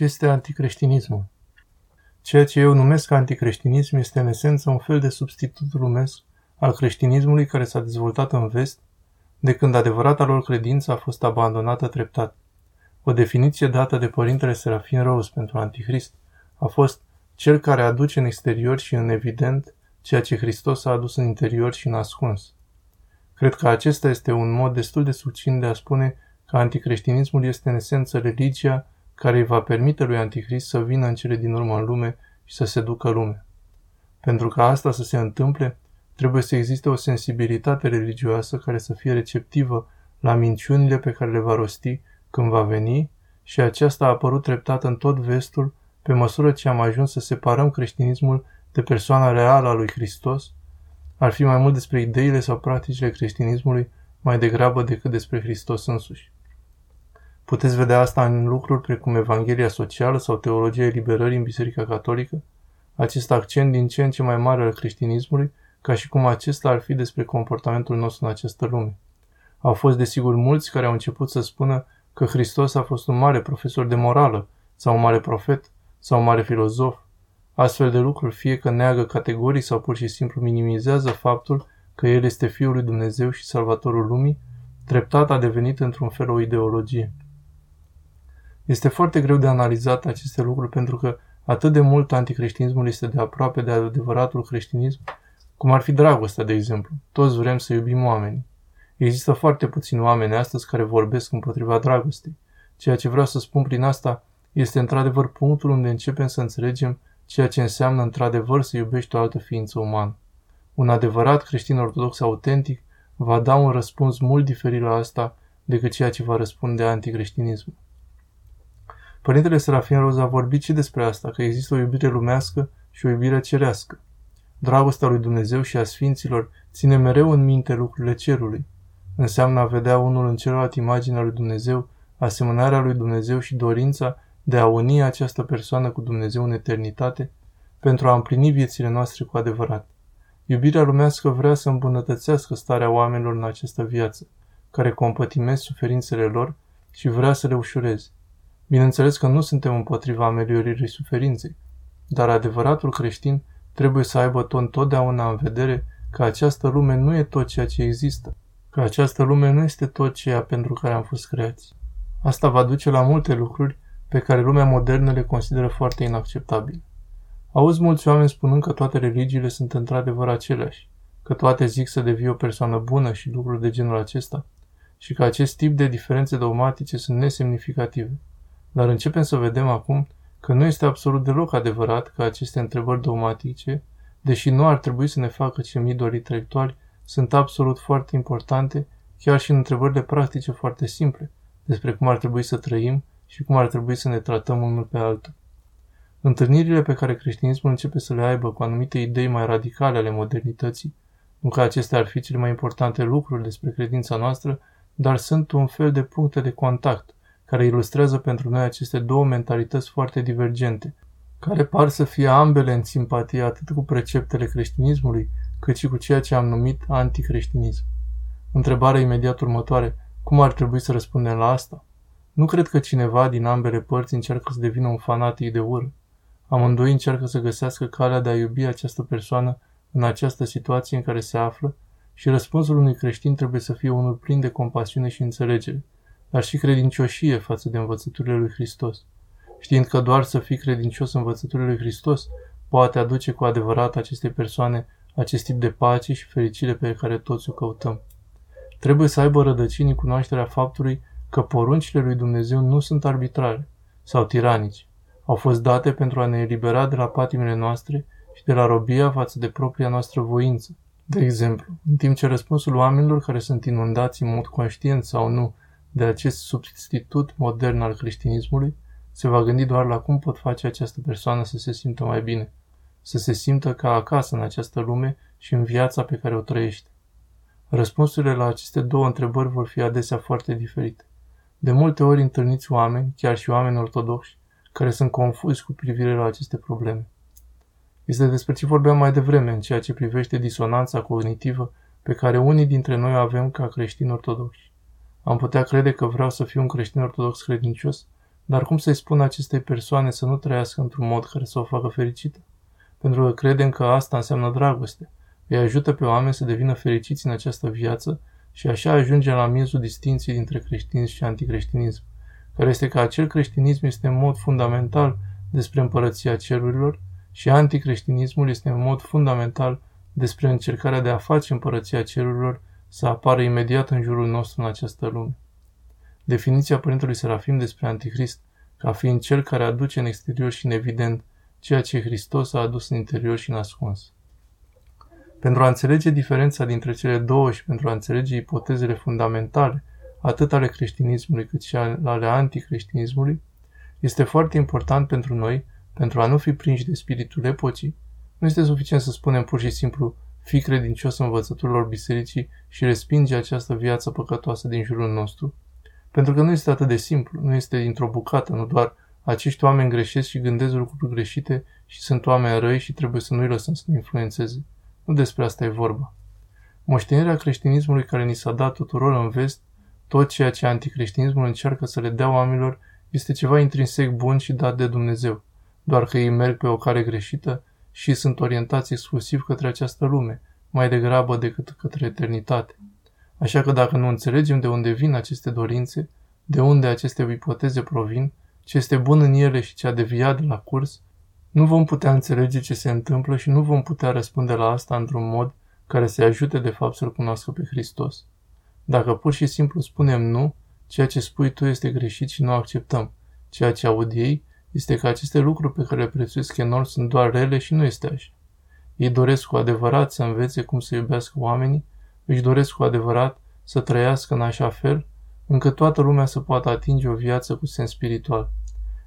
Ce este anticreștinismul? Ceea ce eu numesc anticreștinism este în esență un fel de substitut lumesc al creștinismului care s-a dezvoltat în vest de când adevărata lor credință a fost abandonată treptat. O definiție dată de părintele Serafin Rose pentru Antichrist a fost cel care aduce în exterior și în evident ceea ce Hristos a adus în interior și în ascuns. Cred că acesta este un mod destul de succint de a spune că anticreștinismul este în esență religia care îi va permite lui Antichrist să vină în cele din urmă în lume și să se ducă lume. Pentru ca asta să se întâmple, trebuie să existe o sensibilitate religioasă care să fie receptivă la minciunile pe care le va rosti când va veni și aceasta a apărut treptat în tot vestul pe măsură ce am ajuns să separăm creștinismul de persoana reală a lui Hristos, ar fi mai mult despre ideile sau practicile creștinismului mai degrabă decât despre Hristos însuși. Puteți vedea asta în lucruri precum Evanghelia socială sau teologia eliberării în Biserica Catolică, acest accent din ce în ce mai mare al creștinismului, ca și cum acesta ar fi despre comportamentul nostru în această lume. Au fost desigur mulți care au început să spună că Hristos a fost un mare profesor de morală, sau un mare profet, sau un mare filozof. Astfel de lucruri fie că neagă categorii sau pur și simplu minimizează faptul că El este Fiul lui Dumnezeu și Salvatorul lumii, treptat a devenit într-un fel o ideologie. Este foarte greu de analizat aceste lucruri pentru că atât de mult anticreștinismul este de aproape de adevăratul creștinism, cum ar fi dragostea, de exemplu. Toți vrem să iubim oamenii. Există foarte puțini oameni astăzi care vorbesc împotriva dragostei. Ceea ce vreau să spun prin asta este într-adevăr punctul unde începem să înțelegem ceea ce înseamnă într-adevăr să iubești o altă ființă umană. Un adevărat creștin ortodox autentic va da un răspuns mult diferit la asta decât ceea ce va răspunde anticreștinismul. Părintele Serafin Roza a vorbit și despre asta, că există o iubire lumească și o iubire cerească. Dragostea lui Dumnezeu și a Sfinților ține mereu în minte lucrurile cerului. Înseamnă a vedea unul în celălalt imaginea lui Dumnezeu, asemănarea lui Dumnezeu și dorința de a uni această persoană cu Dumnezeu în eternitate pentru a împlini viețile noastre cu adevărat. Iubirea lumească vrea să îmbunătățească starea oamenilor în această viață, care compătimesc suferințele lor și vrea să le ușureze. Bineînțeles că nu suntem împotriva ameliorării suferinței, dar adevăratul creștin trebuie să aibă tot întotdeauna în vedere că această lume nu e tot ceea ce există, că această lume nu este tot ceea pentru care am fost creați. Asta va duce la multe lucruri pe care lumea modernă le consideră foarte inacceptabile. Auzi mulți oameni spunând că toate religiile sunt într-adevăr aceleași, că toate zic să devii o persoană bună și lucruri de genul acesta, și că acest tip de diferențe dogmatice sunt nesemnificative. Dar începem să vedem acum că nu este absolut deloc adevărat că aceste întrebări dogmatice, deși nu ar trebui să ne facă ce idoli intelectuali, sunt absolut foarte importante, chiar și în întrebările practice foarte simple, despre cum ar trebui să trăim și cum ar trebui să ne tratăm unul pe altul. Întâlnirile pe care creștinismul începe să le aibă cu anumite idei mai radicale ale modernității, nu că acestea ar fi cele mai importante lucruri despre credința noastră, dar sunt un fel de puncte de contact, care ilustrează pentru noi aceste două mentalități foarte divergente, care par să fie ambele în simpatie atât cu preceptele creștinismului, cât și cu ceea ce am numit anticreștinism. Întrebarea imediat următoare, cum ar trebui să răspundem la asta? Nu cred că cineva din ambele părți încearcă să devină un fanatic de ură. Amândoi încearcă să găsească calea de a iubi această persoană în această situație în care se află și răspunsul unui creștin trebuie să fie unul plin de compasiune și înțelegere, dar și credincioșie față de învățăturile lui Hristos, știind că doar să fii credincios învățăturile lui Hristos poate aduce cu adevărat acestei persoane acest tip de pace și fericire pe care toți o căutăm. Trebuie să aibă rădăcinii cunoașterea faptului că poruncile lui Dumnezeu nu sunt arbitrare sau tiranici. Au fost date pentru a ne elibera de la patimile noastre și de la robia față de propria noastră voință. De exemplu, în timp ce răspunsul oamenilor care sunt inundați în mod conștient sau nu de acest substitut modern al creștinismului, se va gândi doar la cum pot face această persoană să se simtă mai bine, să se simtă ca acasă în această lume și în viața pe care o trăiește. Răspunsurile la aceste două întrebări vor fi adesea foarte diferite. De multe ori întâlniți oameni, chiar și oameni ortodoxi, care sunt confuzi cu privire la aceste probleme. Este despre ce vorbeam mai devreme în ceea ce privește disonanța cognitivă pe care unii dintre noi o avem ca creștini ortodoxi. Am putea crede că vreau să fiu un creștin ortodox credincios, Dar cum să-i spun acestei persoane să nu trăiască într-un mod care să o facă fericită? Pentru că credem că asta înseamnă dragoste. Îi ajută pe oameni să devină fericiți în această viață și așa ajungem la miezul distinției dintre creștinism și anticreștinism, care este că acel creștinism este în mod fundamental despre împărăția cerurilor și anticreștinismul este în mod fundamental despre încercarea de a face împărăția cerurilor să apară imediat în jurul nostru în această lume. Definiția Părintelui Serafim despre Antichrist ca fiind cel care aduce în exterior și în evident ceea ce Hristos a adus în interior și în ascuns. Pentru a înțelege diferența dintre cele două și pentru a înțelege ipotezele fundamentale, atât ale creștinismului cât și ale anticreștinismului, este foarte important pentru noi, pentru a nu fi prinși de spiritul epocii, nu este suficient să spunem pur și simplu fi credincios învățăturilor bisericii și respinge această viață păcătoasă din jurul nostru. Pentru că nu este atât de simplu, nu este dintr-o bucată, nu doar acești oameni greșesc și gândesc lucruri greșite și sunt oameni răi și trebuie să nu-i lăsăm să ne influențeze. Nu despre asta e vorba. Moștenirea creștinismului care ni s-a dat tuturor în vest, tot ceea ce anticreștinismul încearcă să le dea oamenilor, este ceva intrinsec bun și dat de Dumnezeu, doar că ei merg pe o cale greșită și sunt orientați exclusiv către această lume, mai degrabă decât către eternitate. Așa că dacă nu înțelegem de unde vin aceste dorințe, de unde aceste ipoteze provin, ce este bun în ele și ce a deviat de la curs, nu vom putea înțelege ce se întâmplă și nu vom putea răspunde la asta într-un mod care să ajute de fapt să-L cunoască pe Hristos. Dacă pur și simplu spunem nu, ceea ce spui tu este greșit și nu acceptăm. Ceea ce aud ei este că aceste lucruri pe care le prețuiesc enorm sunt doar rele și nu este așa. Ei doresc cu adevărat să învețe cum să iubească oamenii, își doresc cu adevărat să trăiască în așa fel, încât toată lumea să poată atinge o viață cu sens spiritual.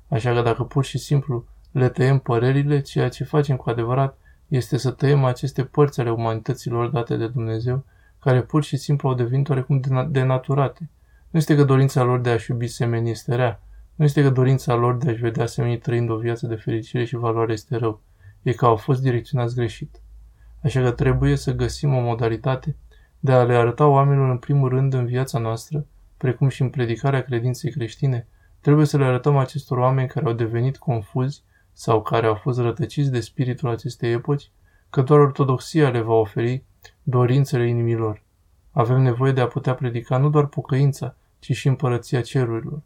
Așa că dacă pur și simplu le tăiem părerile, ceea ce facem cu adevărat este să tăiem aceste părți ale umanităților date de Dumnezeu, care pur și simplu au devenit oarecum denaturate. Nu este că dorința lor de a-și iubi semenii este rea, nu este că dorința lor de a-și vedea semenii trăind o viață de fericire și valoare este rău, e că au fost direcționați greșit. Așa că trebuie să găsim o modalitate de a le arăta oamenilor în primul rând în viața noastră, precum și în predicarea credinței creștine, trebuie să le arătăm acestor oameni care au devenit confuzi sau care au fost rătăciți de spiritul acestei epoci, că doar ortodoxia le va oferi dorințele inimilor. Avem nevoie de a putea predica nu doar pocăința, ci și împărăția cerurilor.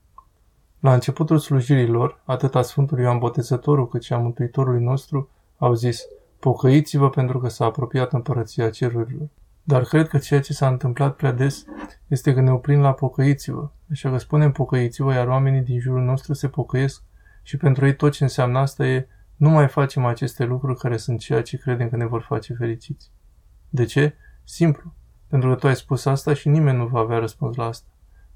La începutul slujirii lor, atât a Sfântului Ioan Botezătorul cât și a Mântuitorului nostru au zis, pocăiți-vă pentru că s-a apropiat împărăția cerurilor. Dar cred că ceea ce s-a întâmplat prea des este că ne oprim la pocăiți-vă. Așa că spunem pocăiți-vă, iar oamenii din jurul nostru se pocăiesc și pentru ei tot ce înseamnă asta e nu mai facem aceste lucruri care sunt ceea ce credem că ne vor face fericiți. De ce? Simplu. Pentru că tu ai spus asta și nimeni nu va avea răspuns la asta.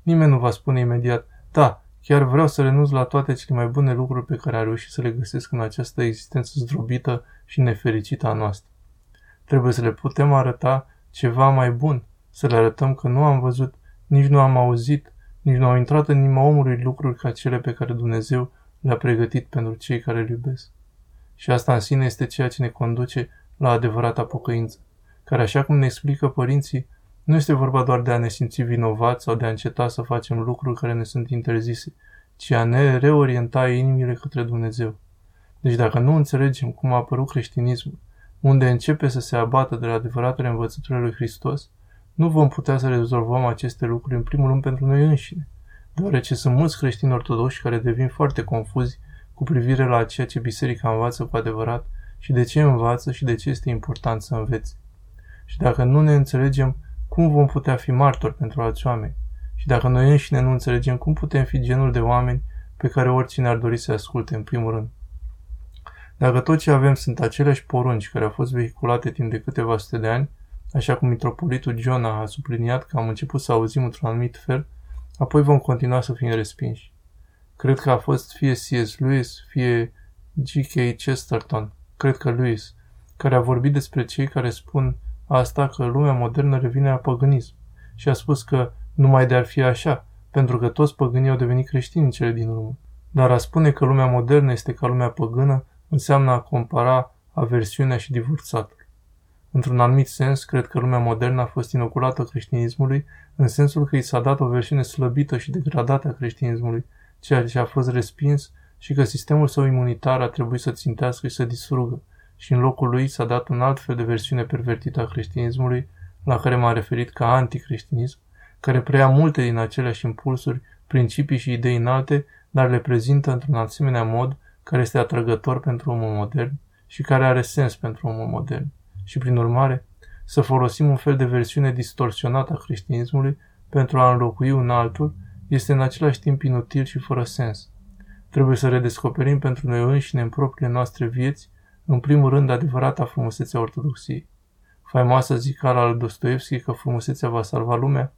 Nimeni nu va spune imediat, da, chiar vreau să renunț la toate cele mai bune lucruri pe care a reușit să le găsesc în această existență zdrobită și nefericită a noastră. Trebuie să le putem arăta ceva mai bun, să le arătăm că nu am văzut, nici nu am auzit, nici nu au intrat în inima omului lucruri ca cele pe care Dumnezeu le-a pregătit pentru cei care îl iubesc. Și asta în sine este ceea ce ne conduce la adevărata pocăință, care, așa cum ne explică părinții, nu este vorba doar de a ne simți vinovați sau de a înceta să facem lucruri care ne sunt interzise, ci a ne reorienta inimile către Dumnezeu. Deci dacă nu înțelegem cum a apărut creștinismul, unde începe să se abată de la adevăratele învățături lui Hristos, nu vom putea să rezolvăm aceste lucruri în primul rând pentru noi înșine, deoarece sunt mulți creștini ortodoxi care devin foarte confuzi cu privire la ceea ce biserica învață cu adevărat și de ce învață și de ce este important să înveți. Și dacă nu ne înțelegem, cum vom putea fi martori pentru alți oameni? Și dacă noi înșine nu înțelegem, cum putem fi genul de oameni pe care oricine ar dori să asculte în primul rând? Dacă tot ce avem sunt aceleași porunci care au fost vehiculate timp de câteva sute de ani, așa cum mitropolitul Giona a subliniat că am început să auzim într-un anumit fel, apoi vom continua să fim respinși. Cred că a fost fie C.S. Lewis, fie G.K. Chesterton, cred că Lewis, care a vorbit despre cei care spun asta că lumea modernă revine la păgânism și a spus că numai de ar fi așa, pentru că toți păgânii au devenit creștini în cele din urmă. Dar a spune că lumea modernă este ca lumea păgână înseamnă a compara aversiunea și divorțatul. Într-un anumit sens, cred că lumea modernă a fost inoculată creștinismului, în sensul că i s-a dat o versiune slăbită și degradată a creștinismului, ceea ce a fost respins și că sistemul său imunitar a trebuit să țintească și să distrugă, și în locul lui s-a dat un alt fel de versiune pervertită a creștinismului, la care m-am referit ca anticreștinism, care preia multe din aceleași impulsuri, principii și idei înalte, dar le prezintă într-un asemenea mod care este atrăgător pentru omul modern și care are sens pentru omul modern. Și prin urmare, să folosim un fel de versiune distorsionată a creștinismului pentru a înlocui un altul este în același timp inutil și fără sens. Trebuie să redescoperim pentru noi înșine în propriile noastre vieți, în primul rând, adevărata frumusețea ortodoxiei. Faimoasa zicala al Dostoevski că frumusețea va salva lumea?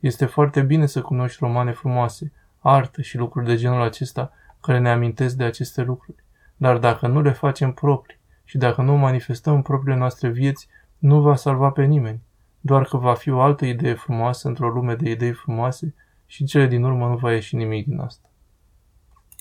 Este foarte bine să cunoști romane frumoase, artă și lucruri de genul acesta care ne amintesc de aceste lucruri. Dar dacă nu le facem proprii și dacă nu o manifestăm în propriile noastre vieți, nu va salva pe nimeni, doar că va fi o altă idee frumoasă într-o lume de idei frumoase și în cele din urmă nu va ieși nimic din asta.